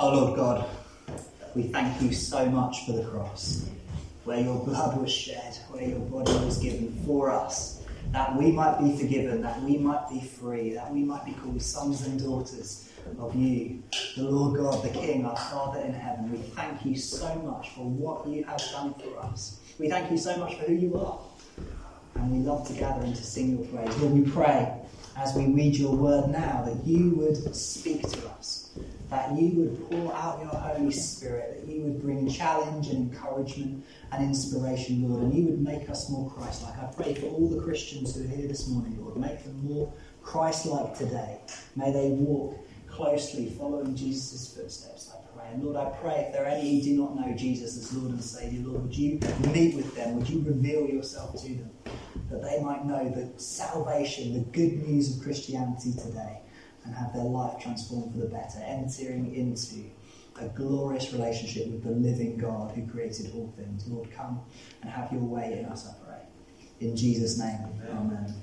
Oh Lord God, we thank you so much for the cross, where your blood was shed, where your body was given for us, that we might be forgiven, that we might be free, that we might be called sons and daughters of you, the Lord God, the King, our Father in heaven. We thank you so much for what you have done for us. We thank you so much for who you are. And we love to gather and to sing your praise. Lord, we pray as we read your word now that you would speak to us, that you would pour out your Holy Spirit, that you would bring challenge and encouragement and inspiration, Lord, and you would make us more Christ like. I pray for all the Christians who are here this morning, Lord, make them more Christ like today. May they walk closely following Jesus' footsteps, I pray. And Lord, I pray if there are any who do not know Jesus as Lord and Saviour, Lord, would you meet with them? Would you reveal yourself to them? That they might know the salvation, the good news of Christianity today, and have their life transformed for the better, entering into a glorious relationship with the living God who created all things. Lord, come and have your way in us, I pray. In Jesus' name, amen. amen.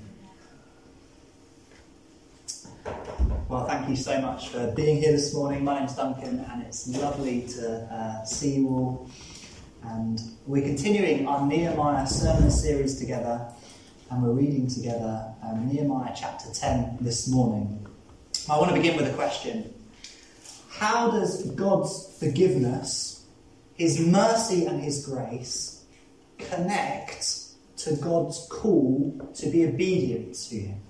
Well, thank you so much for being here this morning. My name's Duncan, and it's lovely to uh, see you all. And we're continuing our Nehemiah sermon series together, and we're reading together um, Nehemiah chapter 10 this morning. I want to begin with a question How does God's forgiveness, His mercy, and His grace connect to God's call to be obedient to Him?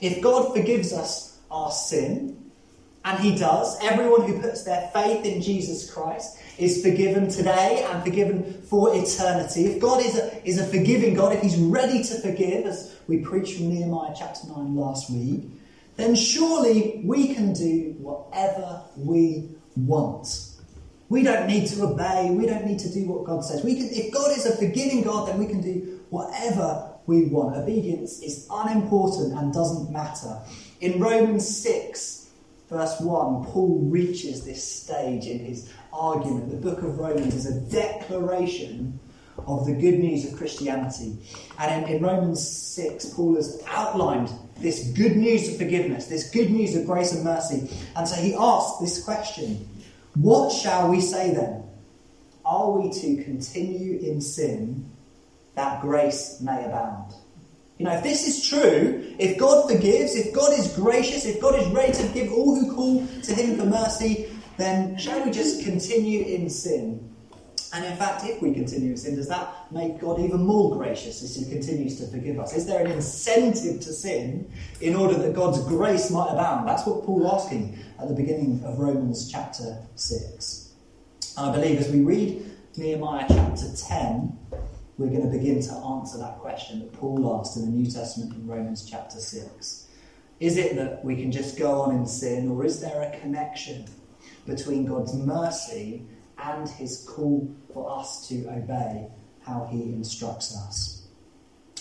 If God forgives us our sin, and He does, everyone who puts their faith in Jesus Christ is forgiven today and forgiven for eternity. If God is a, is a forgiving God, if He's ready to forgive, as we preached from Nehemiah chapter 9 last week, then surely we can do whatever we want. We don't need to obey. We don't need to do what God says. We can, if God is a forgiving God, then we can do whatever we want. Obedience is unimportant and doesn't matter. In Romans 6, verse 1, Paul reaches this stage in his argument. The book of Romans is a declaration of the good news of Christianity. And in, in, Romans 6, Paul has outlined this good news of forgiveness, this good news of grace and mercy. And so he asks this question What shall we say then? Are we to continue in sin that grace may abound. You know, if this is true, if God forgives, if God is gracious, if God is ready to forgive all who call to Him for mercy, then shall we just continue in sin? And in fact, if we continue in sin, does that make God even more gracious as He continues to forgive us? Is there an incentive to sin in order that God's grace might abound? That's what Paul's asking at the beginning of Romans chapter 6. And I believe as we read Nehemiah chapter 10, we're going to begin to answer that question that Paul asked in the New Testament in Romans chapter 6. Is it that we can just go on in sin, or is there a connection between God's mercy and his call for us to obey how he instructs us?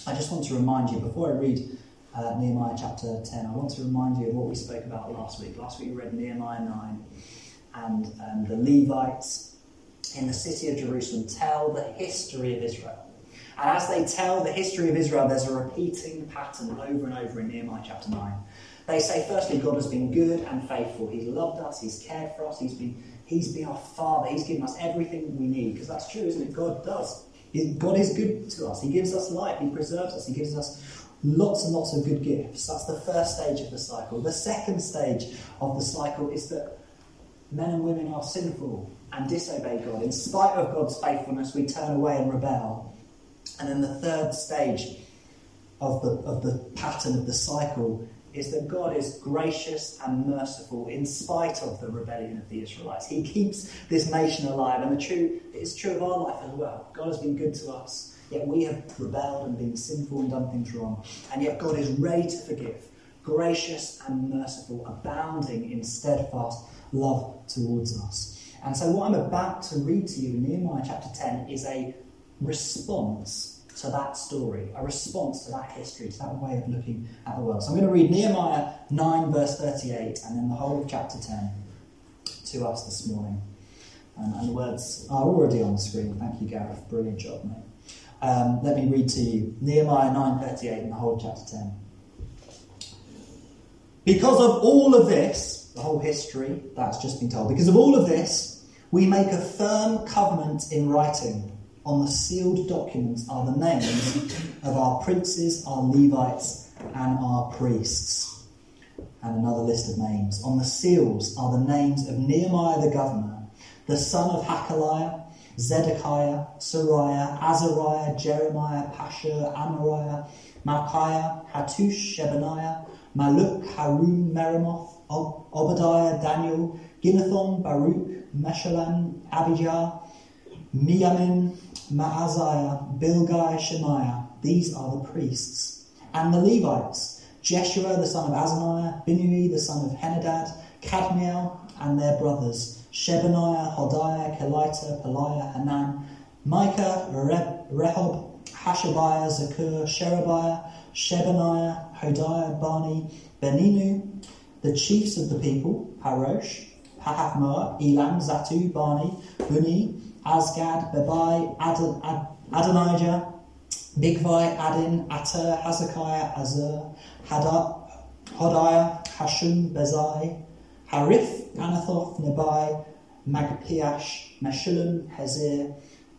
I just want to remind you, before I read uh, Nehemiah chapter 10, I want to remind you of what we spoke about last week. Last week we read Nehemiah 9, and um, the Levites in the city of Jerusalem tell the history of Israel. And as they tell the history of Israel, there's a repeating pattern over and over in Nehemiah chapter 9. They say, firstly, God has been good and faithful. He's loved us, He's cared for us, He's been, he's been our Father, He's given us everything we need. Because that's true, isn't it? God does. God is good to us. He gives us life, He preserves us, He gives us lots and lots of good gifts. That's the first stage of the cycle. The second stage of the cycle is that men and women are sinful and disobey God. In spite of God's faithfulness, we turn away and rebel. And then the third stage of the, of the pattern of the cycle is that God is gracious and merciful in spite of the rebellion of the Israelites. He keeps this nation alive, and the true, it's true of our life as well. God has been good to us, yet we have rebelled and been sinful and done things wrong. And yet God is ready to forgive, gracious and merciful, abounding in steadfast love towards us. And so, what I'm about to read to you in Nehemiah chapter 10 is a response to that story, a response to that history, to that way of looking at the world. So I'm going to read Nehemiah 9, verse 38, and then the whole of chapter 10 to us this morning. And the words are already on the screen. Thank you, Gareth. Brilliant job, mate. Um, let me read to you Nehemiah 9:38 and the whole chapter 10. Because of all of this, the whole history that's just been told. Because of all of this, we make a firm covenant in writing. On the sealed documents are the names of our princes, our Levites, and our priests. And another list of names. On the seals are the names of Nehemiah the governor, the son of Hachaliah, Zedekiah, Seraiah, Azariah, Jeremiah, Pashur, Amariah, Malchiah, Hattush, Shebaniah, Malluch, Harun, Meremoth, Obadiah, Daniel, Ginnethon, Baruch, Meshullam, Abijah, Mijamin, Maaziah, Bilgai, Shemaiah. These are the priests. And the Levites, Jeshua the son of Azaniah, Binnui the son of Henadad, Kadmiel and their brothers, Shebaniah, Hodiah, Kelita, Pelaiah, Hanan, Micah, Rehob, Hashabiah, Zaccur, Sherebiah, Shebaniah, Hodiah, Bani, Beninu, the chiefs of the people, Parosh, Pahathmoab, Elam, Zattu, Bani, Bunni, Azgad, Bebai, Adon, Ad, Adonijah, Bigvai, Adin, Ater, Hezekiah, Azzur, Hodiah, Hashum, Bezai, Harith, Anathoth, Nebai, Magpiash, Meshullam, Hezir,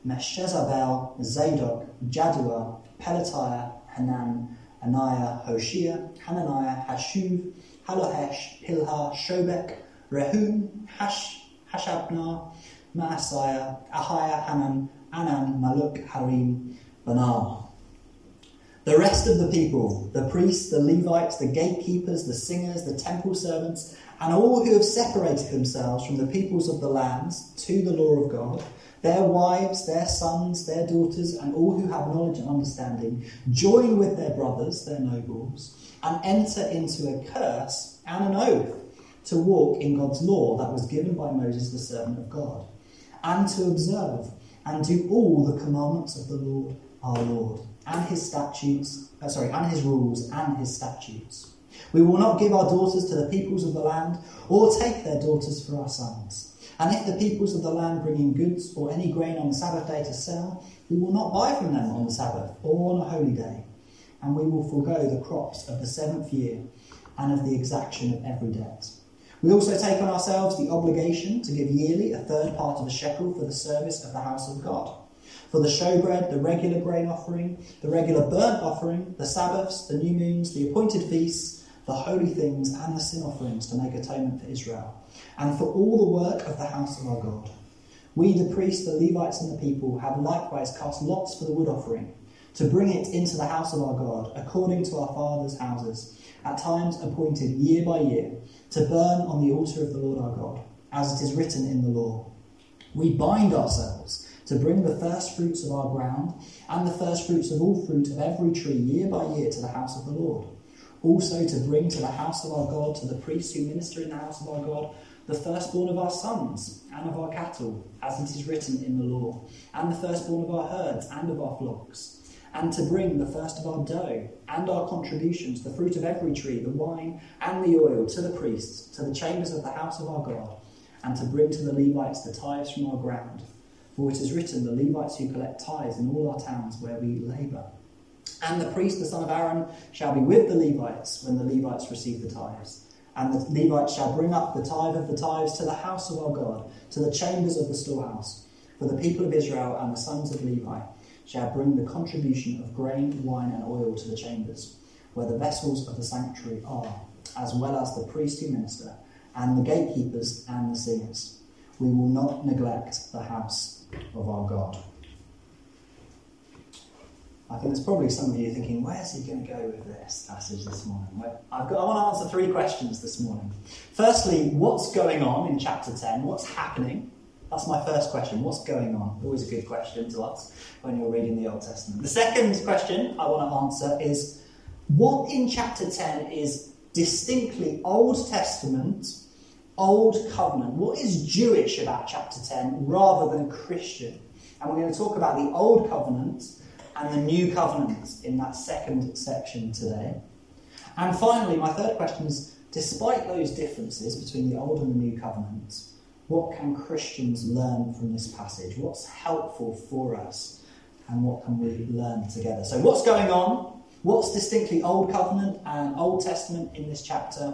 Meshezabel, Zadok, Jaddua, Pelatiah, Hanan, Ananiah, Hoshea, Hananiah, Hashuv, Hallohesh, Pilha, Shobek, Rehum, Hash, Hashabnah, Maaseiah, Ahiah, Hanan, Anan, Malluch, Harim, Baanah. The rest of the people, the priests, the Levites, the gatekeepers, the singers, the temple servants, and all who have separated themselves from the peoples of the lands to the law of God, their wives, their sons, their daughters, and all who have knowledge and understanding, join with their brothers, their nobles, and enter into a curse and an oath to walk in God's law that was given by Moses, the servant of God, and to observe and do all the commandments of the Lord our Lord, and his statutes, uh, sorry, and his rules and his statutes. We will not give our daughters to the peoples of the land, or take their daughters for our sons. And if the peoples of the land bring in goods or any grain on the Sabbath day to sell, we will not buy from them on the Sabbath or on a holy day. And we will forego the crops of the seventh year and of the exaction of every debt. We also take on ourselves the obligation to give yearly a third part of a shekel for the service of the house of God. For the showbread, the regular grain offering, the regular burnt offering, the Sabbaths, the new moons, the appointed feasts, the holy things, and the sin offerings to make atonement for Israel, and for all the work of the house of our God. We, the priests, the Levites, and the people, have likewise cast lots for the wood offering, to bring it into the house of our God, according to our fathers' houses, at times appointed year by year to burn on the altar of the Lord our God, as it is written in the law. We bind ourselves to bring the first fruits of our ground and the first fruits of all fruit of every tree year by year to the house of the Lord. Also to bring to the house of our God, to the priests who minister in the house of our God, the firstborn of our sons and of our cattle, as it is written in the law, and the firstborn of our herds and of our flocks and to bring the first of our dough and our contributions, the fruit of every tree, the wine and the oil, to the priests, to the chambers of the house of our God, and to bring to the Levites the tithes from our ground. For it is written, The Levites who collect tithes in all our towns where we labour. And the priest, the son of Aaron, shall be with the Levites when the Levites receive the tithes. And the Levites shall bring up the tithe of the tithes to the house of our God, to the chambers of the storehouse, for the people of Israel and the sons of Levi shall bring the contribution of grain, wine, and oil to the chambers, where the vessels of the sanctuary are, as well as the priest who minister, and the gatekeepers and the singers. We will not neglect the house of our God. I think there's probably some of you thinking, where's he going to go with this passage this morning? I've got, I want to answer three questions this morning. Firstly, what's going on in chapter 10? What's happening? That's my first question. What's going on? Always a good question to ask when you're reading the Old Testament. The second question I want to answer is what in chapter 10 is distinctly Old Testament, Old Covenant? What is Jewish about chapter 10 rather than Christian? And we're going to talk about the Old Covenant and the New Covenant in that second section today. And finally, my third question is despite those differences between the Old and the New Covenants, what can Christians learn from this passage? What's helpful for us? And what can we learn together? So, what's going on? What's distinctly Old Covenant and Old Testament in this chapter?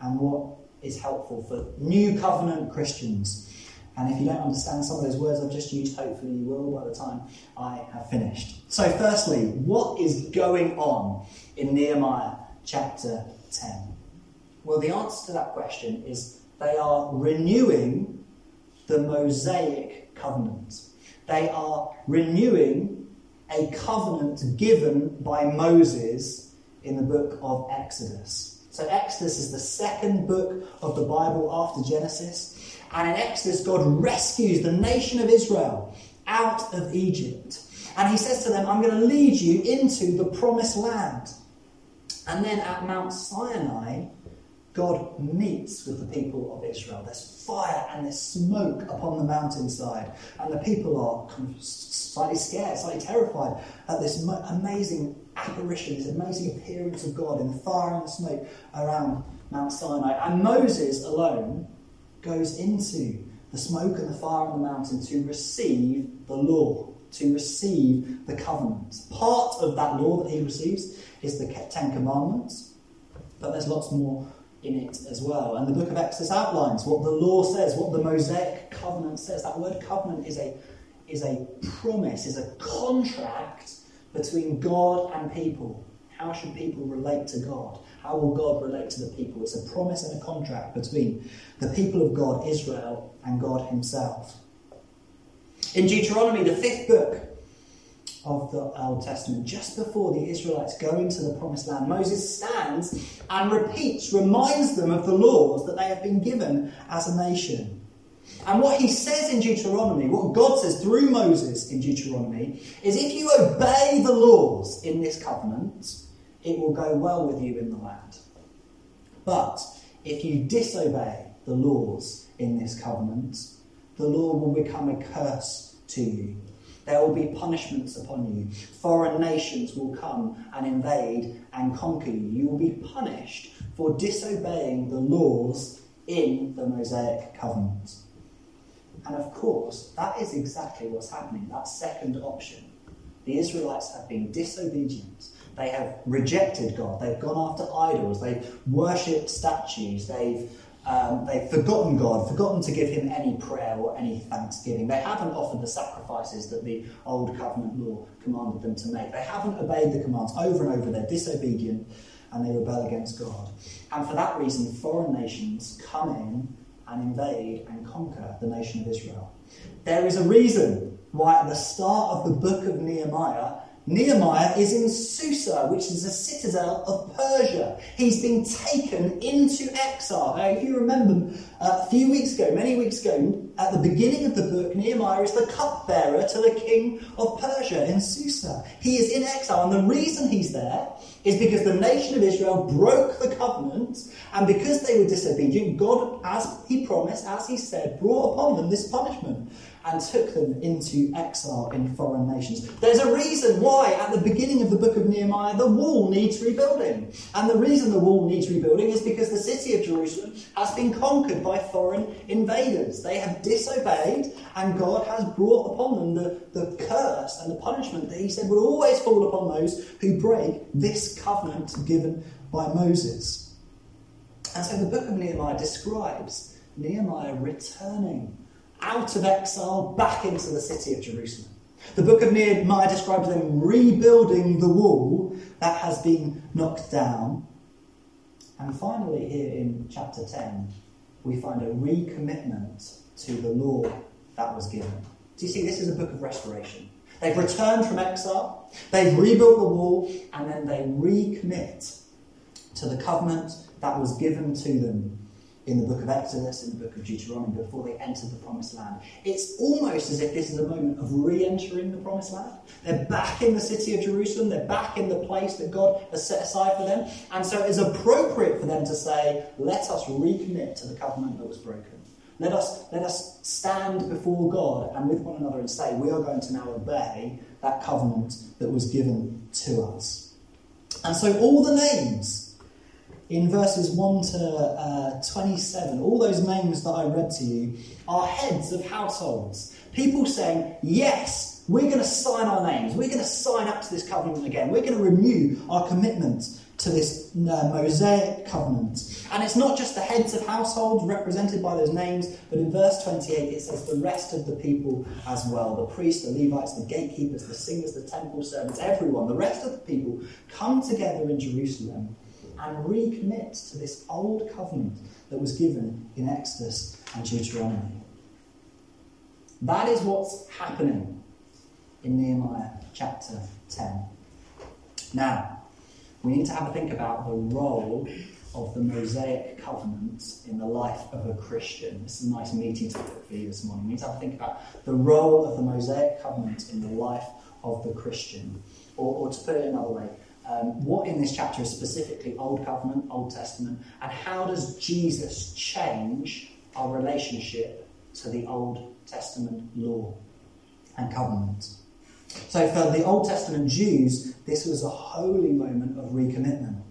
And what is helpful for new covenant Christians. And if you don't understand some of those words I've just used, hopefully you will by the time I have finished. So, firstly, what is going on in Nehemiah chapter 10? Well, the answer to that question is they are renewing the Mosaic covenant. They are renewing a covenant given by Moses in the book of Exodus. So, Exodus is the second book of the Bible after Genesis. And in Exodus, God rescues the nation of Israel out of Egypt. And he says to them, I'm going to lead you into the promised land. And then at Mount Sinai, God meets with the people of Israel. There's fire and there's smoke upon the mountainside, and the people are kind of slightly scared, slightly terrified at this amazing apparition, this amazing appearance of God in the fire and the smoke around Mount Sinai. And Moses alone goes into the smoke and the fire on the mountain to receive the law, to receive the covenant. Part of that law that he receives is the Ten Commandments, but there's lots more in it as well. And the book of Exodus outlines what the law says, what the Mosaic covenant says. That word covenant is a, is a promise, is a contract between God and people. How should people relate to God? How will God relate to the people? It's a promise and a contract between the people of God, Israel, and God Himself. In Deuteronomy, the fifth book of the Old Testament, just before the Israelites go into the promised land, Moses stands and repeats, reminds them of the laws that they have been given as a nation. And what he says in Deuteronomy, what God says through Moses in Deuteronomy, is if you obey the laws in this covenant, it will go well with you in the land. But if you disobey the laws in this covenant, the law will become a curse to you. There will be punishments upon you. Foreign nations will come and invade and conquer you. You will be punished for disobeying the laws in the Mosaic covenant. And of course, that is exactly what's happening, that second option. The Israelites have been disobedient they have rejected God. They've gone after idols. They've worshipped statues. They've, um, they've forgotten God, forgotten to give Him any prayer or any thanksgiving. They haven't offered the sacrifices that the Old Covenant law commanded them to make. They haven't obeyed the commands over and over. They're disobedient and they rebel against God. And for that reason, foreign nations come in and invade and conquer the nation of Israel. There is a reason why at the start of the book of Nehemiah, Nehemiah is in Susa, which is a citadel of Persia. He's been taken into exile. Now, if you remember, uh, a few weeks ago, many weeks ago, at the beginning of the book, Nehemiah is the cupbearer to the king of Persia in Susa. He is in exile, and the reason he's there is because the nation of Israel broke the covenant, and because they were disobedient, God, as he promised, as he said, brought upon them this punishment and took them into exile in foreign nations. There's a reason why, at the beginning of the book of Nehemiah, the wall needs rebuilding. And the reason the wall needs rebuilding is because the city of Jerusalem has been conquered by foreign invaders. They have disobeyed, and God has brought upon them the, the curse and the punishment that He said would always fall upon those who break this covenant given by Moses. And so the book of Nehemiah describes Nehemiah returning out of exile back into the city of Jerusalem. The book of Nehemiah describes them rebuilding the wall that has been knocked down. And finally, here in chapter 10, we find a recommitment to the law that was given. Do you see, this is a book of restoration. They've returned from exile, they've rebuilt the wall, and then they recommit to the covenant that was given to them in the book of Exodus, in the book of Deuteronomy, before they entered the promised land. It's almost as if this is a moment of re entering the promised land. They're back in the city of Jerusalem, they're back in the place that God has set aside for them. And so it is appropriate for them to say, Let us recommit to the covenant that was broken. Let us, let us stand before God and with one another and say, We are going to now obey that covenant that was given to us. And so all the names in verses 1 to uh, 27, all those names that I read to you are heads of households. People saying, Yes, we're going to sign our names. We're going to sign up to this covenant again. We're going to renew our commitment to this uh, Mosaic covenant. And it's not just the heads of households represented by those names, but in verse 28 it says the rest of the people as well the priests, the Levites, the gatekeepers, the singers, the temple servants, everyone, the rest of the people come together in Jerusalem and recommit to this old covenant that was given in Exodus and Deuteronomy. That is what's happening in Nehemiah chapter 10. Now, we need to have a think about the role of the Mosaic covenant in the life of a Christian. This is a nice meaty topic for you this morning. We need to have a think about the role of the Mosaic covenant in the life of the Christian. Or, or to put it another way, um, what in this chapter is specifically Old Covenant, Old Testament, and how does Jesus change our relationship to the Old Testament law and covenant? So, for the Old Testament Jews, this was a holy moment of recommitment.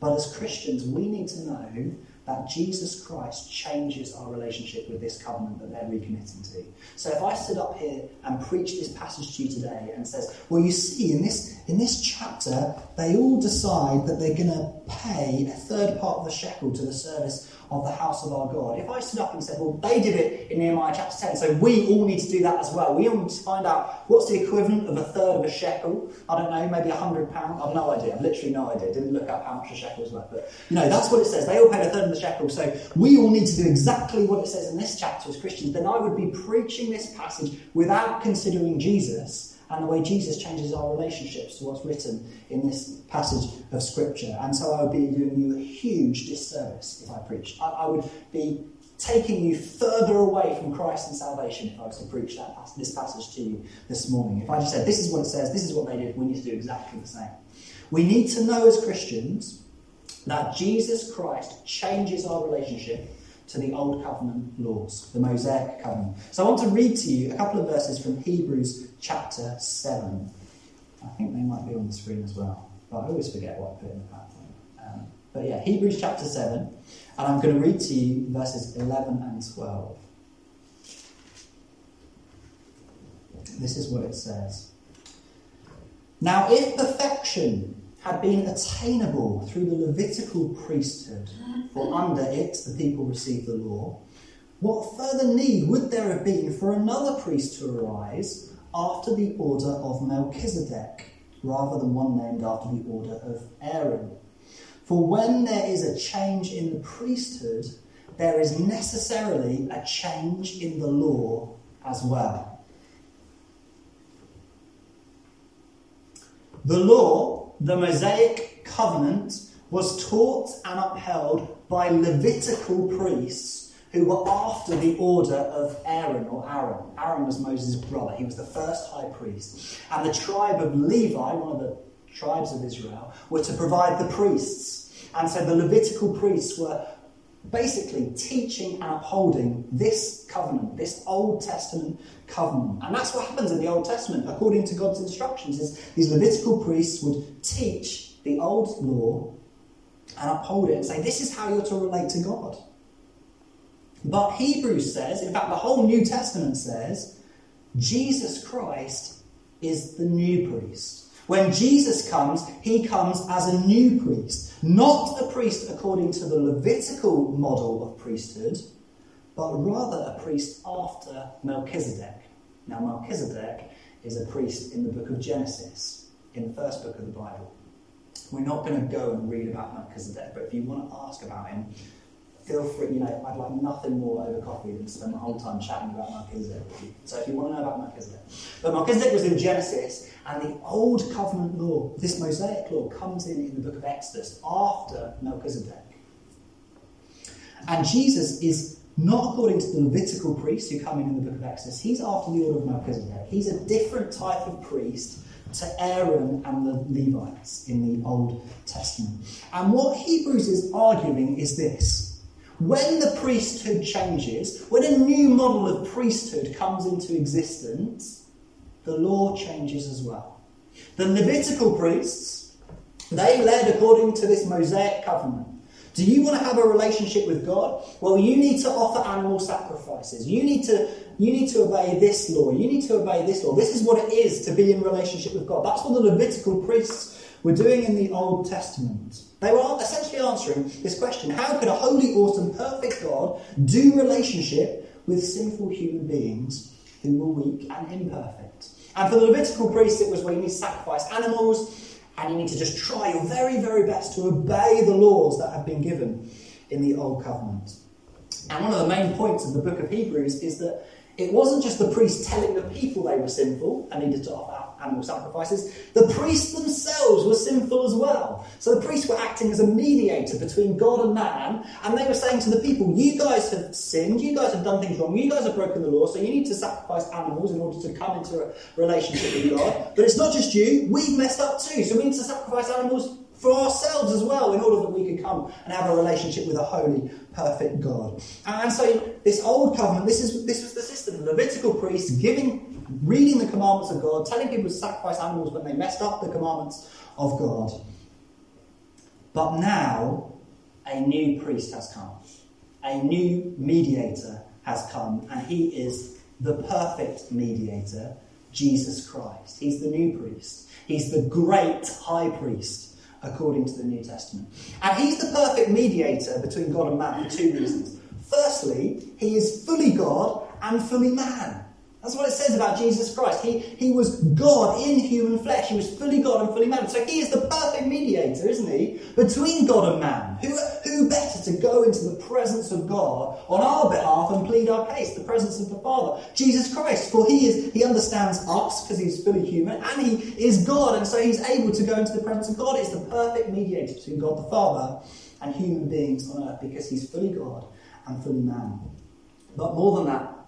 But as Christians, we need to know that Jesus Christ changes our relationship with this covenant that they're recommitting to. So if I stood up here and preached this passage to you today and says, well, you see, in this in this chapter, they all decide that they're going to pay a third part of the shekel to the service of the house of our God. If I stood up and said, well, they did it in Nehemiah chapter 10, so we all need to do that as well. We all need to find out what's the equivalent of a third of a shekel. I don't know, maybe a hundred pounds. I've no idea. I've literally no idea. Didn't look up how much a shekel is worth. But, you know, that's what it says. They all paid a third of the shekel. So we all need to do exactly what it says in this chapter as Christians. Then I would be preaching this passage without considering Jesus and the way Jesus changes our relationships to what's written in this passage of Scripture. And so I would be doing you a huge disservice if I preached. I, I would be taking you further away from Christ and salvation if I was to preach that, this passage to you this morning. If I just said, this is what it says, this is what they did, we need to do exactly the same. We need to know as Christians that Jesus Christ changes our relationship to the Old Covenant laws, the Mosaic Covenant. So I want to read to you a couple of verses from Hebrews chapter 7. I think they might be on the screen as well, but I always forget what I put in the PowerPoint. Um, but yeah, Hebrews chapter 7, and I'm going to read to you verses 11 and 12. This is what it says. Now, if perfection had been attainable through the Levitical priesthood, for under it the people received the law, what further need would there have been for another priest to arise after the order of Melchizedek, rather than one named after the order of Aaron? For when there is a change in the priesthood, there is necessarily a change in the law as well. The law the Mosaic covenant was taught and upheld by Levitical priests who were after the order of Aaron or Aaron. Aaron was Moses' brother, he was the first high priest. And the tribe of Levi, one of the tribes of Israel, were to provide the priests. And so the Levitical priests were basically teaching and upholding this covenant, this Old Testament covenant. And that's what happens in the Old Testament, according to God's instructions, is these Levitical priests would teach the old law and uphold it and say, this is how you're to relate to God. But Hebrews says, in fact, the whole New Testament says, Jesus Christ is the new priest. When Jesus comes, he comes as a new priest, not a priest according to the Levitical model of priesthood, but rather a priest after Melchizedek. Now, Melchizedek is a priest in the book of Genesis, in the first book of the Bible. We're not going to go and read about Melchizedek, but if you want to ask about him, feel free, you know, I'd like nothing more over coffee than spend my whole time chatting about Melchizedek. So if you want to know about Melchizedek. But Melchizedek was in Genesis, and the old covenant law, this Mosaic law, comes in in the book of Exodus after Melchizedek. And Jesus is not according to the Levitical priests who come in in the book of Exodus. He's after the order of Melchizedek. He's a different type of priest to Aaron and the Levites in the Old Testament. And what Hebrews is arguing is this when the priesthood changes, when a new model of priesthood comes into existence, the law changes as well. The Levitical priests, they led according to this Mosaic covenant. Do you want to have a relationship with God? Well, you need to offer animal sacrifices. You need to you need to obey this law. You need to obey this law. This is what it is to be in relationship with God. That's what the Levitical priests were doing in the Old Testament. They were essentially answering this question how could a holy, awesome, perfect God do relationship with sinful human beings who were weak and imperfect? And for the Levitical priests, it was where you need to sacrifice animals and you need to just try your very, very best to obey the laws that have been given in the Old Covenant. And one of the main points of the book of Hebrews is that it wasn't just the priests telling the people they were sinful and needed to offer animal sacrifices, the priests themselves were sinful as well. So the priests were acting as a mediator between God and man, and they were saying to the people, You guys have sinned, you guys have done things wrong, you guys have broken the law, so you need to sacrifice animals in order to come into a relationship with God. But it's not just you, we've messed up too, so we need to sacrifice animals for ourselves as well in order that we could come and have a relationship with a holy, perfect God. And so this old covenant, this is this was the system. The Levitical priests giving reading the commandments of God, telling people to sacrifice animals when they messed up the commandments of God. But now a new priest has come. A new mediator has come, and he is the perfect mediator, Jesus Christ. He's the new priest. He's the great high priest according to the New Testament. And he's the perfect mediator between God and man for two reasons. Firstly, he is fully God and fully man. That's what it says about Jesus Christ. He, he was God in human flesh. He was fully God and fully man. So he is the perfect mediator, isn't he, between God and man. Who, who better to go into the presence of God on our behalf and plead our case, the presence of the Father? Jesus Christ. For he is he understands us because he's fully human, and he is God, and so he's able to go into the presence of God. It's the perfect mediator between God the Father and human beings on earth because he's fully God and fully man. But more than that,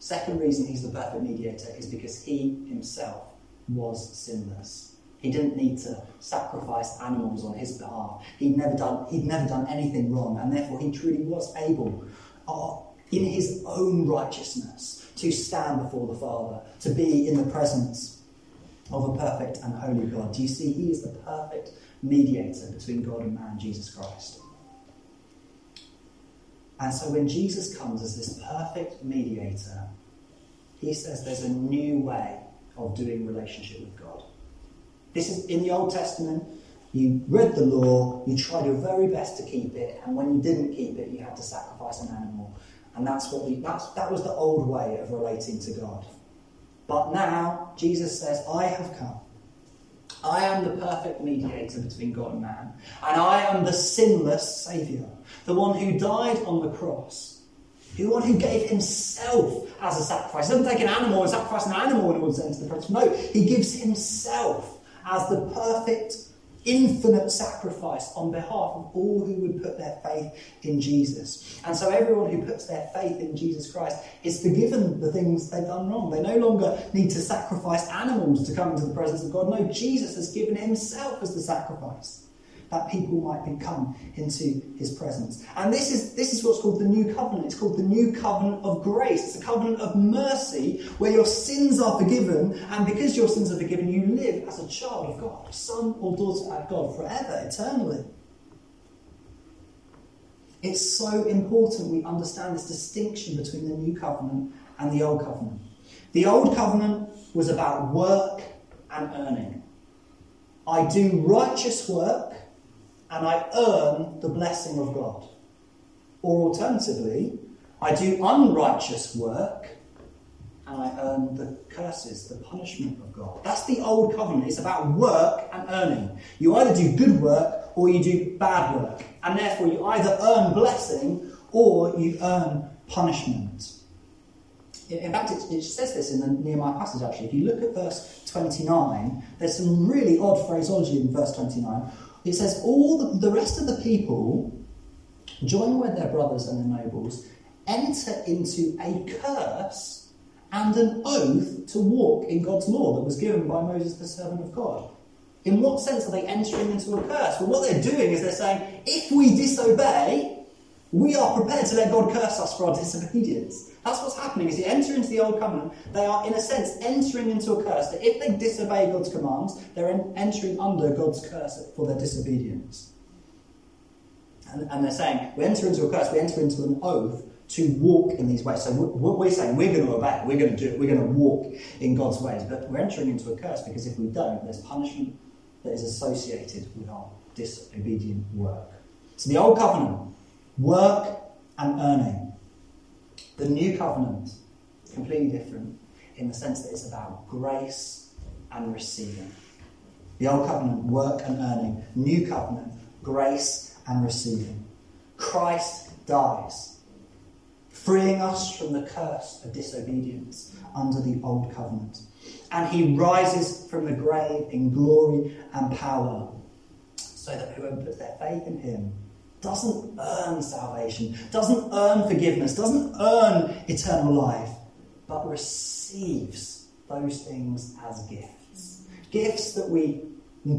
Second reason he's the perfect mediator is because he himself was sinless. He didn't need to sacrifice animals on his behalf. He'd never done, he'd never done anything wrong, and therefore he truly was able, uh, in his own righteousness, to stand before the Father, to be in the presence of a perfect and holy God. Do you see? He is the perfect mediator between God and man, Jesus Christ. And so when Jesus comes as this perfect mediator, he says there's a new way of doing relationship with God. This is in the Old Testament. You read the law, you tried your very best to keep it, and when you didn't keep it, you had to sacrifice an animal. And that's what we, that's, that was the old way of relating to God. But now, Jesus says, I have come. I am the perfect mediator between God and man, and I am the sinless Saviour the one who died on the cross, the one who gave himself as a sacrifice. He doesn't take an animal and sacrifice an animal in order to enter the presence. No, he gives himself as the perfect, infinite sacrifice on behalf of all who would put their faith in Jesus. And so everyone who puts their faith in Jesus Christ is forgiven the things they've done wrong. They no longer need to sacrifice animals to come into the presence of God. No, Jesus has given himself as the sacrifice that people might become into his presence. And this is, this is what's called the new covenant. It's called the new covenant of grace. It's a covenant of mercy where your sins are forgiven, and because your sins are forgiven, you live as a child of God, son or daughter of God forever, eternally. It's so important we understand this distinction between the new covenant and the old covenant. The old covenant was about work and earning. I do righteous work and I earn the blessing of God. Or alternatively, I do unrighteous work and I earn the curses, the punishment of God. That's the old covenant. It's about work and earning. You either do good work or you do bad work. And therefore, you either earn blessing or you earn punishment. In fact, it, says this in the Nehemiah passage actually. If you look at verse 29, there's some really odd phraseology in verse 29 it says, All the, the rest of the people join with their brothers and the nobles, enter into a curse and an oath to walk in God's law that was given by Moses, the servant of God. In what sense are they entering into a curse? Well, what they're doing is they're saying, if we disobey, we are prepared to let God curse us for our disobedience. That's what's happening. As you enter into the old covenant, they are, in a sense, entering into a curse. That if they disobey God's commands, they're entering under God's curse for their disobedience. And, and they're saying, we enter into a curse, we enter into an oath to walk in these ways. So we're, we're saying we're going to obey, we're going to do it, we're going to walk in God's ways. But we're entering into a curse because if we don't, there's punishment that is associated with our disobedient work. So the old covenant, work and earning. The new covenant, completely different in the sense that it's about grace and receiving. The old covenant, work and earning. New covenant, grace and receiving. Christ dies, freeing us from the curse of disobedience under the old covenant. And he rises from the grave in glory and power, so that whoever puts their faith in him doesn't earn salvation, doesn't earn forgiveness, doesn't earn eternal life, but receives those things as gifts. Gifts that we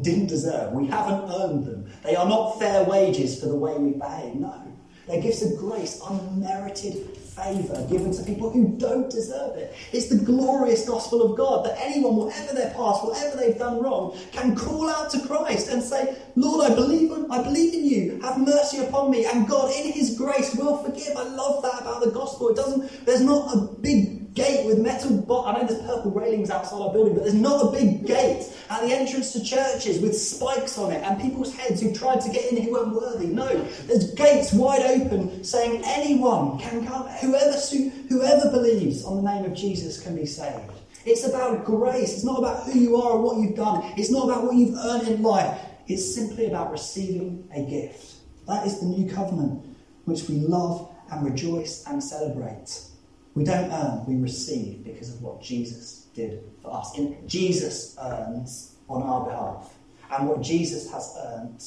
didn't deserve. We haven't earned them. They are not fair wages for the way we behave. No. They're gifts of grace, unmerited favour given to people who don't deserve it. It's the glorious gospel of God that anyone, whatever their past, whatever they've done wrong, can call out to Christ and say, Lord, I believe I believe in you. Have mercy upon me. And God, in his grace, will forgive. I love that about the gospel. It doesn't, there's not a big gate with metal. I know there's purple railings outside our building, but there's not a big gate at the entrance to churches with spikes on it and people's heads who tried to get in who weren't worthy. No, there's gates wide open saying anyone can come. Whoever whoever believes on the name of Jesus can be saved. It's about grace. It's not about who you are or what you've done. It's not about what you've earned in life. It's simply about receiving a gift. That is the new covenant, which we love and rejoice and celebrate. We don't earn, we receive because of what Jesus did for us. In, Jesus earns on our behalf. And what Jesus has earned,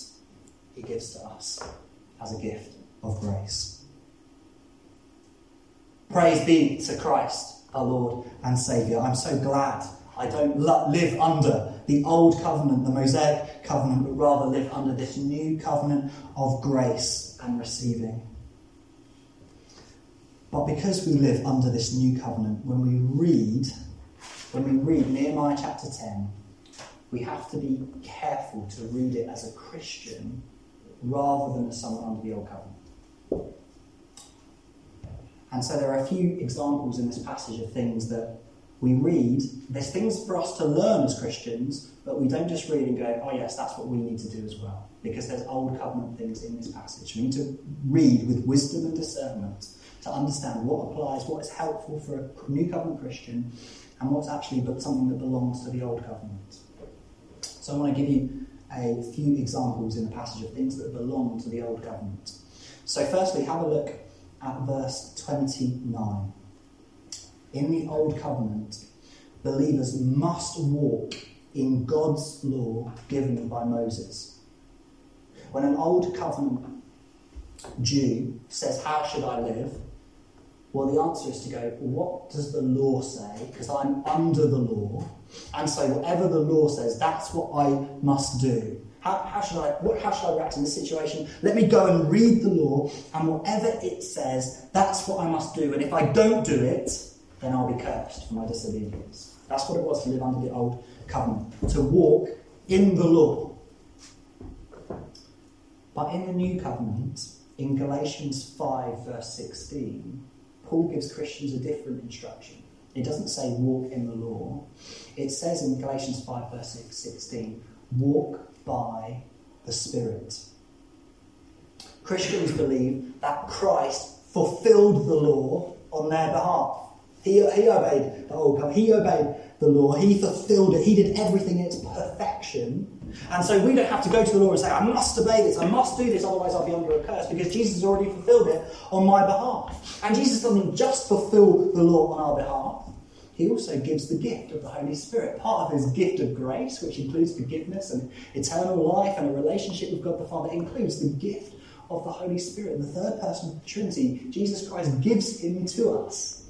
he gives to us as a gift of grace. Praise be to Christ, our Lord and Saviour. I'm so glad I don't live under the old covenant, the Mosaic covenant, but rather live under this new covenant of grace and receiving. But because we live under this new covenant, when we read, when we read Nehemiah chapter 10, we have to be careful to read it as a Christian rather than as someone under the old covenant. And so there are a few examples in this passage of things that we read. There's things for us to learn as Christians, but we don't just read and go, oh, yes, that's what we need to do as well. Because there's old covenant things in this passage. We need to read with wisdom and discernment to understand what applies, what is helpful for a new covenant Christian, and what's actually something that belongs to the old covenant. So I want to give you a few examples in the passage of things that belong to the old covenant. So, firstly, have a look at verse 29. In the old covenant, believers must walk in God's law given by Moses. When an old covenant Jew says, How should I live? Well, the answer is to go, what does the law say? Because I'm under the law. And so whatever the law says, that's what I must do. How, how, should I, what, how should I react in this situation? Let me go and read the law, and whatever it says, that's what I must do. And if I don't do it, then I'll be cursed for my disobedience. That's what it was to live under the old covenant, to walk in the law. But in the new covenant, in Galatians 5, verse 16, Paul gives Christians a different instruction. It doesn't say walk in the law. It says in Galatians 5, verse 16, walk by the Spirit. Christians believe that Christ fulfilled the law on their behalf. He, he obeyed the old covenant. He obeyed the law. He fulfilled it. He did everything in its perfection. And so we don't have to go to the law and say, I must obey this, I must do this, otherwise I'll be under a curse, because Jesus has already fulfilled it on my behalf. And Jesus doesn't just fulfill the law on our behalf, he also gives the gift of the Holy Spirit. Part of his gift of grace, which includes forgiveness and eternal life and a relationship with God the Father, includes the gift of the Holy Spirit. The third person of the Trinity, Jesus Christ, gives him to us.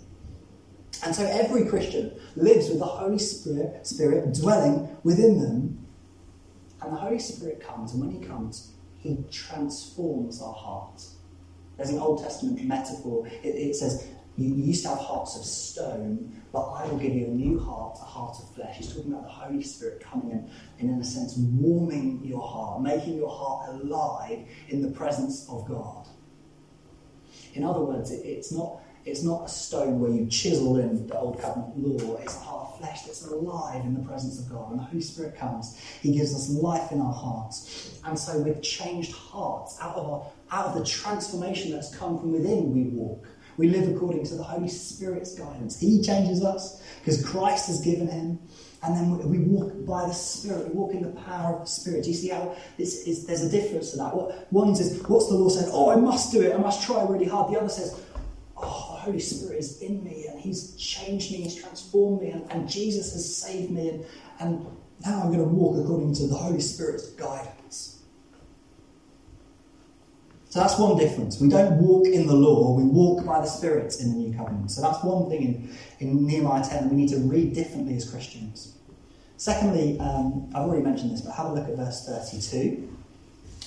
And so every Christian lives with the Holy Spirit, Spirit dwelling within them and the Holy Spirit comes, and when He comes, He transforms our hearts. There's an Old Testament metaphor. It, it says, you, you used to have hearts of stone, but I will give you a new heart, a heart of flesh. He's talking about the Holy Spirit coming in, and in a sense, warming your heart, making your heart alive in the presence of God. In other words, it, it's, not, it's not a stone where you chisel in the old covenant law, it's a heart of flesh that's alive in the presence of God. When the Holy Spirit comes, He gives us life in our hearts. And so, with changed hearts, out of, our, out of the transformation that's come from within, we walk. We live according to the Holy Spirit's guidance. He changes us because Christ has given Him. And then we walk by the Spirit. We walk in the power of the Spirit. Do you see how this is, there's a difference to that? What, one says, What's the law saying? Oh, I must do it. I must try really hard. The other says, Holy Spirit is in me and He's changed me, He's transformed me, and, and Jesus has saved me. And, and now I'm going to walk according to the Holy Spirit's guidance. So that's one difference. We don't walk in the law, we walk by the Spirit in the new covenant. So that's one thing in, in Nehemiah 10 that we need to read differently as Christians. Secondly, um, I've already mentioned this, but have a look at verse 32,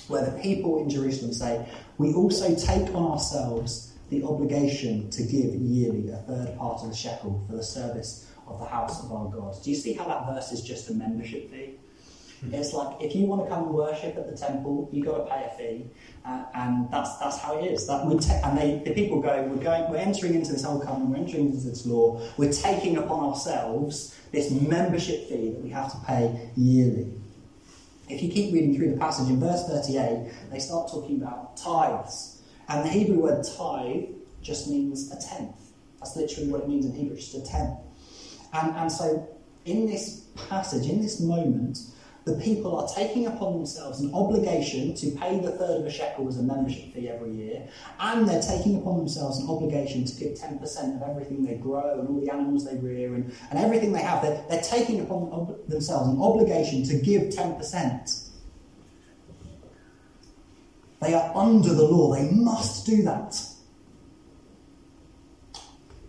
where the people in Jerusalem say, We also take on ourselves the obligation to give yearly a third part of the shekel for the service of the house of our God. Do you see how that verse is just a membership fee? Hmm. It's like if you want to come and worship at the temple, you got to pay a fee, uh, and that's that's how it is. That we ta- and they, the people go, we're going, we're entering into this whole covenant, we're entering into this law, we're taking upon ourselves this membership fee that we have to pay yearly. If you keep reading through the passage in verse 38, they start talking about tithes. And the Hebrew word tithe just means a tenth. That's literally what it means in Hebrew, just a tenth. And, and so in this passage, in this moment, the people are taking upon themselves an obligation to pay the third of a shekel as a membership fee every year, and they're taking upon themselves an obligation to give 10% of everything they grow and all the animals they rear and, and everything they have. They're, they're taking upon themselves an obligation to give 10%. They are under the law, they must do that.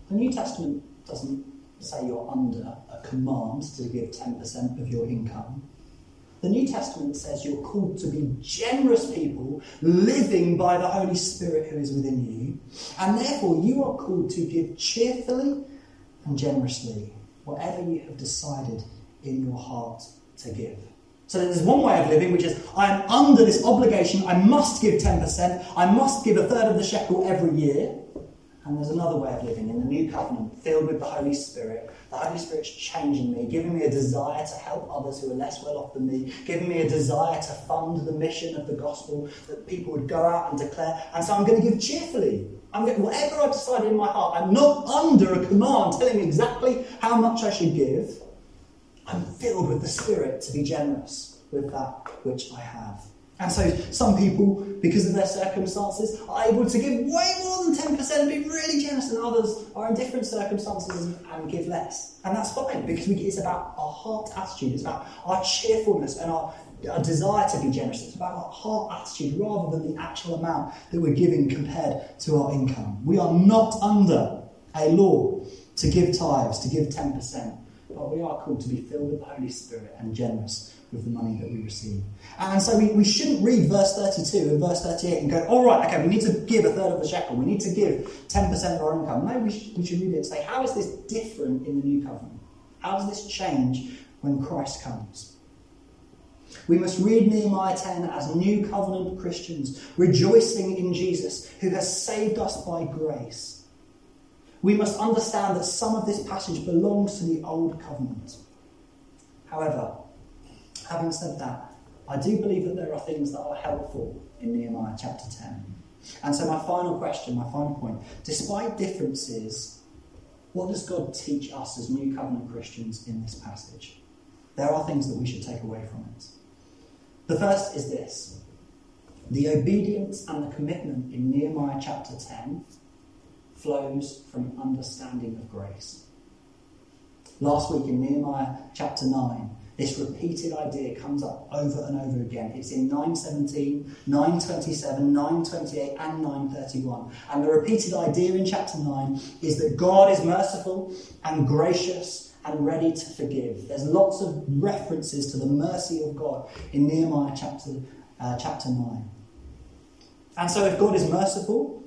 The New Testament doesn't say you're under a command to give 10% of your income. The New Testament says you're called to be generous people living by the Holy Spirit who is within you, and therefore you are called to give cheerfully and generously whatever you have decided in your heart to give. So there's one way of living, which is I am under this obligation, I must give 10%, I must give a third of the shekel every year. And there's another way of living in the new covenant, filled with the Holy Spirit. The Holy Spirit's changing me, giving me a desire to help others who are less well off than me, giving me a desire to fund the mission of the gospel that people would go out and declare. And so I'm going to give cheerfully. I'm going, whatever I've decided in my heart, I'm not under a command telling me exactly how much I should give. I'm filled with the Spirit to be generous with that which I have. And so some people, because of their circumstances, are able to give way more than 10% and be really generous, and others are in different circumstances and give less. And that's fine because we, it's about our heart attitude, it's about our cheerfulness and our, our desire to be generous. It's about our heart attitude rather than the actual amount that we're giving compared to our income. We are not under a law to give tithes, to give 10%, but we are called to be filled with the Holy Spirit and generous with the money that we receive. And so we, we shouldn't read verse 32 and verse 38 and go, all right, okay, we need to give a third of the shekel, we need to give 10% of our income. No, we should, we should read it and say, how is this different in the new covenant? How does this change when Christ comes? We must read Nehemiah 10 as new covenant Christians, rejoicing in Jesus, who has saved us by grace. We must understand that some of this passage belongs to the old covenant. However, having said that, I do believe that there are things that are helpful in Nehemiah chapter 10. And so, my final question, my final point despite differences, what does God teach us as new covenant Christians in this passage? There are things that we should take away from it. The first is this the obedience and the commitment in Nehemiah chapter 10 flows from understanding of grace. Last week in Nehemiah chapter 9, this repeated idea comes up over and over again. It's in 917, 927, 928, and 931. And the repeated idea in chapter 9 is that God is merciful and gracious and ready to forgive. There's lots of references to the mercy of God in Nehemiah chapter, uh, chapter 9. And so, if God is merciful,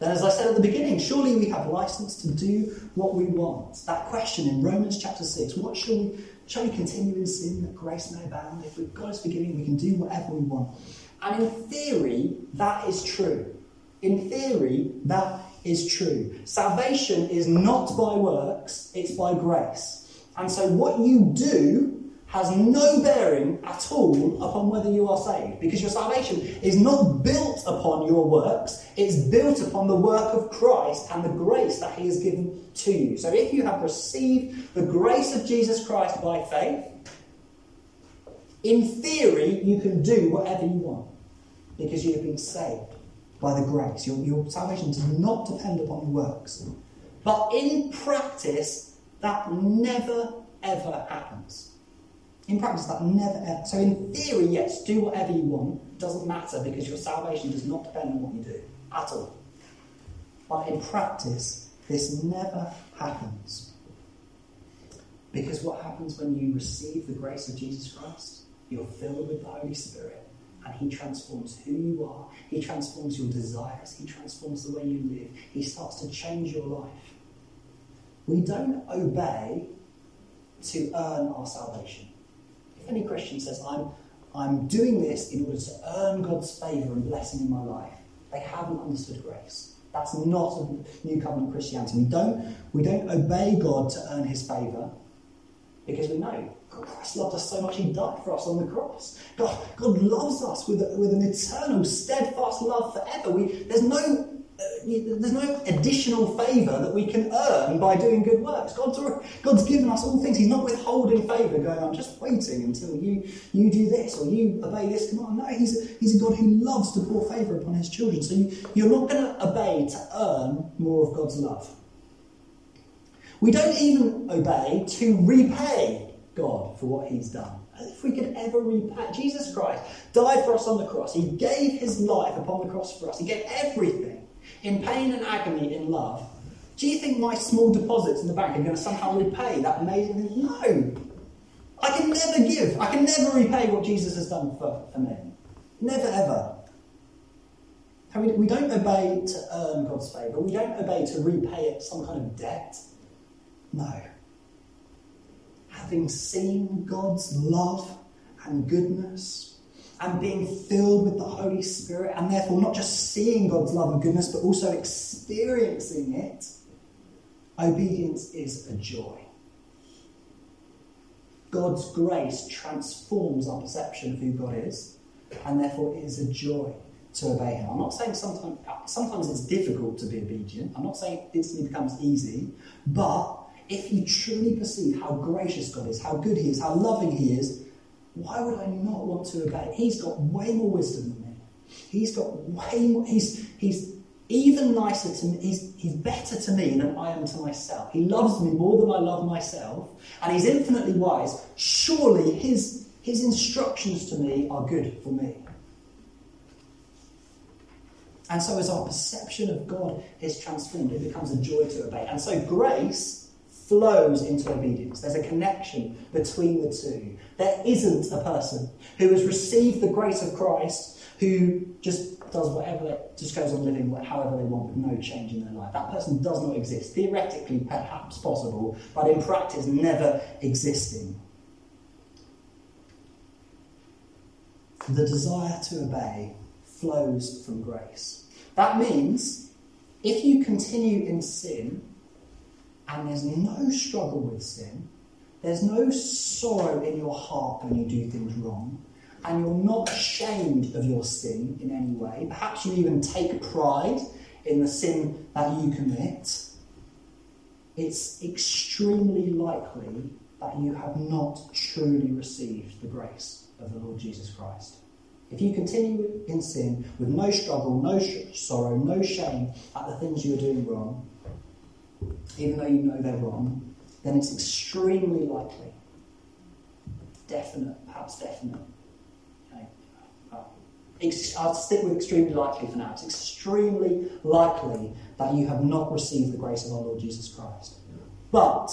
then, as I said at the beginning, surely we have license to do what we want. That question in Romans chapter 6 what shall we Shall we continue in sin that grace may abound? If God is forgiving, we can do whatever we want. And in theory, that is true. In theory, that is true. Salvation is not by works, it's by grace. And so what you do has no bearing at all upon whether you are saved because your salvation is not built upon your works, it's built upon the work of Christ and the grace that He has given to you. So if you have received the grace of Jesus Christ by faith, in theory, you can do whatever you want because you have been saved by the grace. Your, your salvation does not depend upon your works. But in practice, that never ever happens. In practice, that never ever. So, in theory, yes, do whatever you want. Doesn't matter because your salvation does not depend on what you do at all. But in practice, this never happens. Because what happens when you receive the grace of Jesus Christ? You're filled with the Holy Spirit, and He transforms who you are. He transforms your desires. He transforms the way you live. He starts to change your life. We don't obey to earn our salvation any Christian says, I'm, I'm doing this in order to earn God's favour and blessing in my life, they haven't understood grace. That's not a new covenant Christianity. We don't, we don't obey God to earn his favour because we know Christ loved us so much he died for us on the cross. God, God loves us with, with an eternal, steadfast love forever. We, there's no there's no additional favour that we can earn by doing good works. God's, God's given us all things. He's not withholding favour, going, I'm just waiting until you, you do this or you obey this command. No, he's a, he's a God who loves to pour favour upon his children. So you, you're not going to obey to earn more of God's love. We don't even obey to repay God for what he's done. If we could ever repay. Jesus Christ died for us on the cross. He gave his life upon the cross for us. He gave everything in pain and agony, in love, do you think my small deposits in the bank are going to somehow repay that amazing? No. I can never give. I can never repay what Jesus has done for, for me. Never, ever. We don't obey to earn God's favour. We don't obey to repay it some kind of debt. No. Having seen God's love and goodness, and being filled with the Holy Spirit, and therefore not just seeing God's love and goodness, but also experiencing it, obedience is a joy. God's grace transforms our perception of who God is, and therefore it is a joy to obey Him. I'm not saying sometimes, sometimes it's difficult to be obedient. I'm not saying it instantly becomes easy, but if you truly perceive how gracious God is, how good He is, how loving He is, why would I not want to obey? He's got way more wisdom than me. He's got way more. He's, he's even nicer to me. He's, he's better to me than I am to myself. He loves me more than I love myself. And he's infinitely wise. Surely his, his instructions to me are good for me. And so, as our perception of God is transformed, it becomes a joy to obey. And so, grace flows into obedience. There's a connection between the two. There isn't a person who has received the grace of Christ who just does whatever, just goes on living however they want with no change in their life. That person does not exist. Theoretically, perhaps possible, but in practice, never existing. The desire to obey flows from grace. That means if you continue in sin, and there's no struggle with sin, there's no sorrow in your heart when you do things wrong, and you're not ashamed of your sin in any way, perhaps you even take pride in the sin that you commit, it's extremely likely that you have not truly received the grace of the Lord Jesus Christ. If you continue in sin with no struggle, no sorrow, no shame at the things you're doing wrong, even though you know they're wrong, then it's extremely likely, definite, perhaps definite. Okay. Uh, I'll stick with extremely likely for now. It's extremely likely that you have not received the grace of our Lord Jesus Christ. But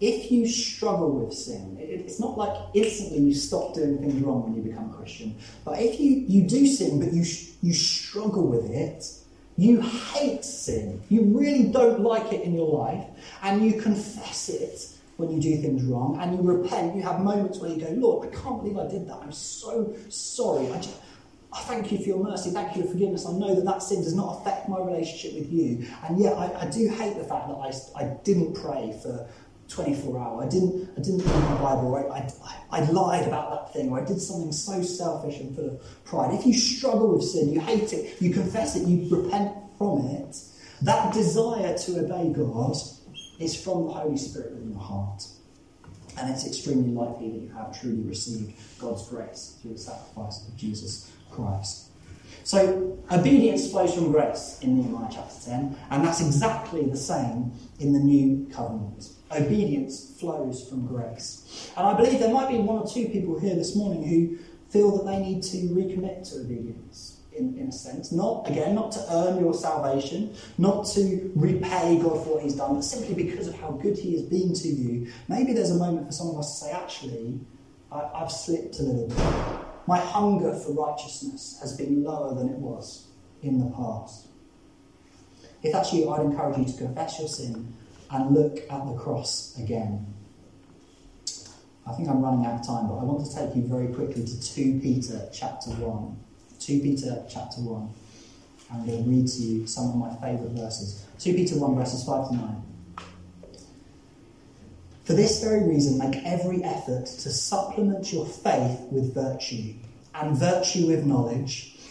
if you struggle with sin, it's not like instantly you stop doing things wrong when you become a Christian. But if you, you do sin, but you, you struggle with it, you hate sin. You really don't like it in your life. And you confess it when you do things wrong. And you repent. You have moments where you go, Lord, I can't believe I did that. I'm so sorry. I, just, I thank you for your mercy. Thank you for forgiveness. I know that that sin does not affect my relationship with you. And yet, I, I do hate the fact that I, I didn't pray for 24 hour. I didn't, I didn't read my Bible. I, I, I lied about that thing, or I did something so selfish and full of pride. If you struggle with sin, you hate it, you confess it, you repent from it, that desire to obey God is from the Holy Spirit within your heart. And it's extremely likely that you have truly received God's grace through the sacrifice of Jesus Christ. So, obedience flows from grace in Nehemiah chapter 10, and that's exactly the same in the new covenant. Obedience flows from grace. And I believe there might be one or two people here this morning who feel that they need to recommit to obedience. In, in a sense, not again, not to earn your salvation, not to repay God for what He's done, but simply because of how good He has been to you. Maybe there's a moment for some of us to say, actually, I, I've slipped a little bit. My hunger for righteousness has been lower than it was in the past. If that's you, I'd encourage you to confess your sin and look at the cross again. I think I'm running out of time, but I want to take you very quickly to 2 Peter chapter 1. 2 Peter chapter 1. I'm going to read to you some of my favourite verses. 2 Peter 1, verses 5 to 9. For this very reason, make every effort to supplement your faith with virtue, and virtue with knowledge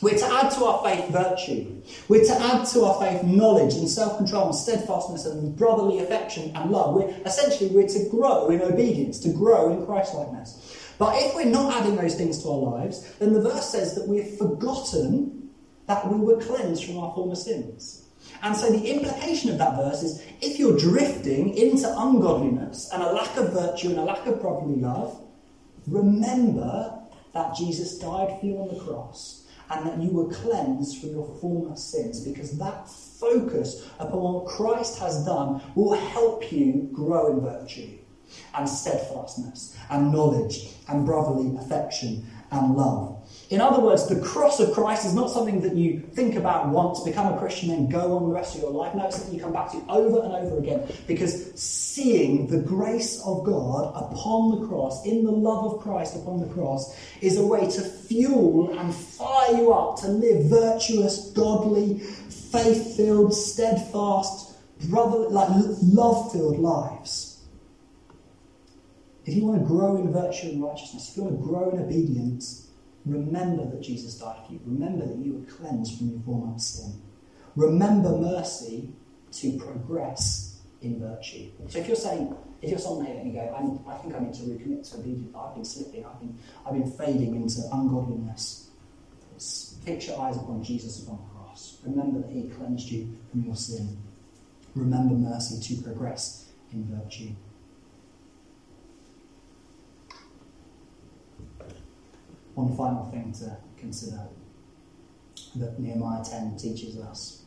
We're to add to our faith virtue. We're to add to our faith knowledge and self-control and steadfastness and brotherly affection and love. We're, essentially, we're to grow in obedience, to grow in Christlikeness. But if we're not adding those things to our lives, then the verse says that we've forgotten that we were cleansed from our former sins. And so the implication of that verse is if you're drifting into ungodliness and a lack of virtue and a lack of brotherly love, remember that Jesus died for you on the cross and that you were cleansed from your former sins because that focus upon what Christ has done will help you grow in virtue and steadfastness and knowledge and brotherly affection and love. In other words, the cross of Christ is not something that you think about once, become a Christian, and go on the rest of your life. No, it's something you come back to over and over again because seeing the grace of God upon the cross, in the love of Christ upon the cross, is a way to fuel and fire you up to live virtuous, godly, faith filled, steadfast, brother, like love filled lives. If you want to grow in virtue and righteousness, if you want to grow in obedience, Remember that Jesus died for you. Remember that you were cleansed from your former sin. Remember mercy to progress in virtue. So if you're saying, if you're someone here and you go, i think I need to recommit to obedience, I've been slipping, I've been, I've been fading into ungodliness, fix your eyes upon Jesus upon the cross. Remember that he cleansed you from your sin. Remember mercy to progress in virtue. One final thing to consider that Nehemiah 10 teaches us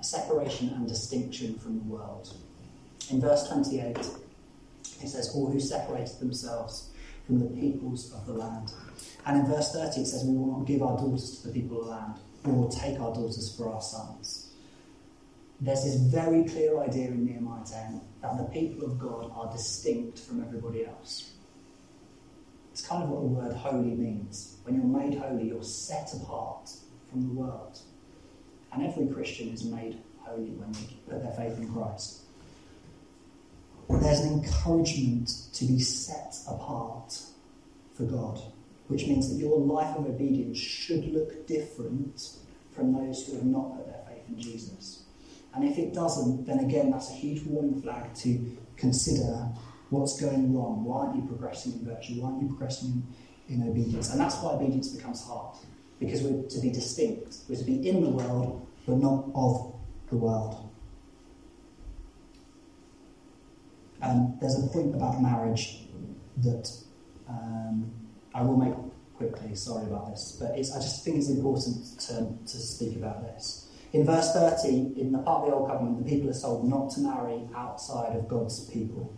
a separation and distinction from the world. In verse 28, it says, All who separated themselves from the peoples of the land. And in verse 30, it says, We will not give our daughters to the people of the land, we will take our daughters for our sons. There's this very clear idea in Nehemiah 10 that the people of God are distinct from everybody else. It's kind of what the word holy means. When you're made holy, you're set apart from the world. And every Christian is made holy when they put their faith in Christ. There's an encouragement to be set apart for God, which means that your life of obedience should look different from those who have not put their faith in Jesus. And if it doesn't, then again, that's a huge warning flag to consider What's going wrong? Why aren't you progressing in virtue? Why aren't you progressing in, obedience? And that's why obedience becomes hard. Because we're to be distinct. We're to be in the world, but not of the world. Um, there's a point about marriage that um, I will make quickly. Sorry about this, but I just think it's important to, to speak about this. In verse 30, in the part of the Old Covenant, the people are told not to marry outside of God's people.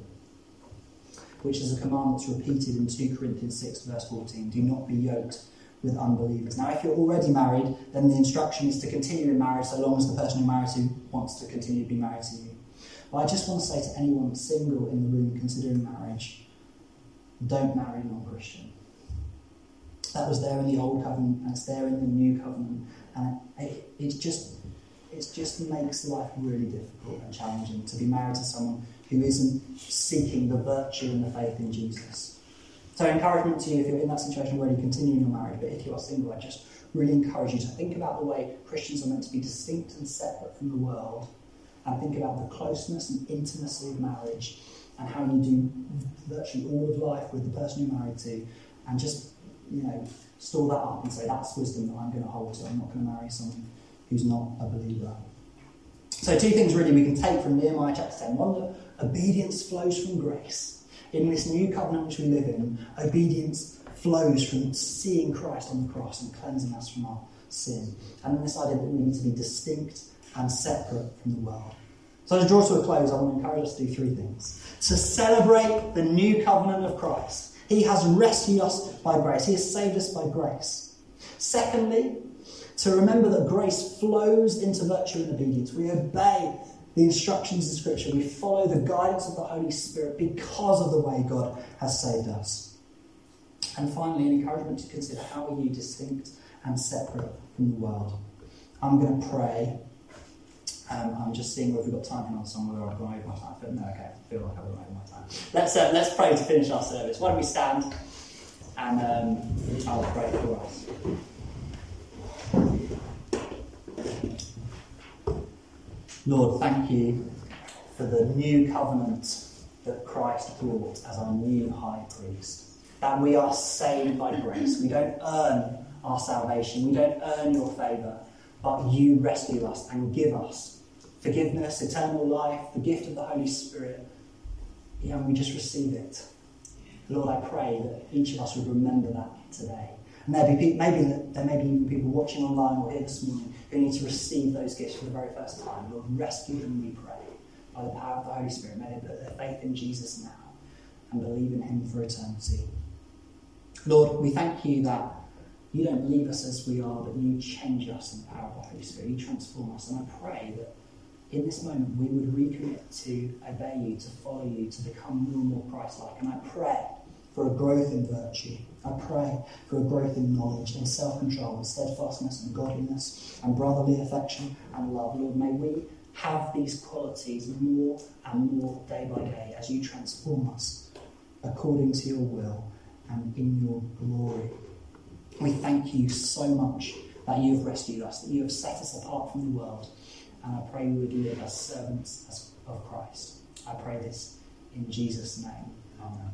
Which is a command that's repeated in 2 Corinthians 6, verse 14. Do not be yoked with unbelievers. Now, if you're already married, then the instruction is to continue in marriage so long as the person you're married to wants to continue to be married to you. But I just want to say to anyone single in the room considering marriage, don't marry a non Christian. That was there in the old covenant, and it's there in the new covenant, and it, it just it just makes life really difficult and challenging to be married to someone who isn't seeking the virtue and the faith in Jesus. So, encouragement to you if you're in that situation where you continue in your marriage, but if you are single, I just really encourage you to think about the way Christians are meant to be distinct and separate from the world, and think about the closeness and intimacy of marriage, and how you do virtually all of life with the person you're married to, and just, you know, store that up and say, that's wisdom that I'm going to hold to. I'm not going to marry someone who's not a believer. So, two things really we can take from Nehemiah chapter 10. One, that obedience flows from grace. In this new covenant which we live in, obedience flows from seeing Christ on the cross and cleansing us from our sin. And this idea that we need to be distinct and separate from the world. So, to draw to a close, I want to encourage us to do three things. To celebrate the new covenant of Christ. He has rescued us by grace, He has saved us by grace. Secondly, to remember that grace flows into virtue and obedience. We obey the instructions of Scripture, we follow the guidance of the Holy Spirit because of the way God has saved us. And finally, an encouragement to consider how are you distinct and separate from the world. I'm going to pray. Um, I'm just seeing whether we've got time for another song where I've run over my time. But no, okay, I feel like I've run over my time. Let's, uh, let's pray to finish our service. Why don't we stand and um, I'll pray for us. Lord, thank you for the new covenant that Christ brought as our new high priest. That we are saved by grace. We don't earn our salvation, we don't earn your favour, but you rescue us and give us forgiveness, eternal life, the gift of the Holy Spirit. Yeah, and we just receive it. Lord, I pray that each of us would remember that today. And there be maybe there may be even people watching online or here this morning who need to receive those gifts for the very first time. Lord, rescue them, we pray, by the power of the Holy Spirit. May they put their faith in Jesus now and believe in Him for eternity. Lord, we thank you that you don't leave us as we are, but you change us in the power of the Holy Spirit. You transform us. And I pray that in this moment we would recommit to obey you, to follow you, to become more and more Christ like. And I pray for a growth in virtue. I pray for a growth in knowledge and self control and steadfastness and godliness and brotherly affection and love. Lord, may we have these qualities more and more day by day as you transform us according to your will and in your glory. We thank you so much that you have rescued us, that you have set us apart from the world. And I pray we would live as servants of Christ. I pray this in Jesus' name. Amen.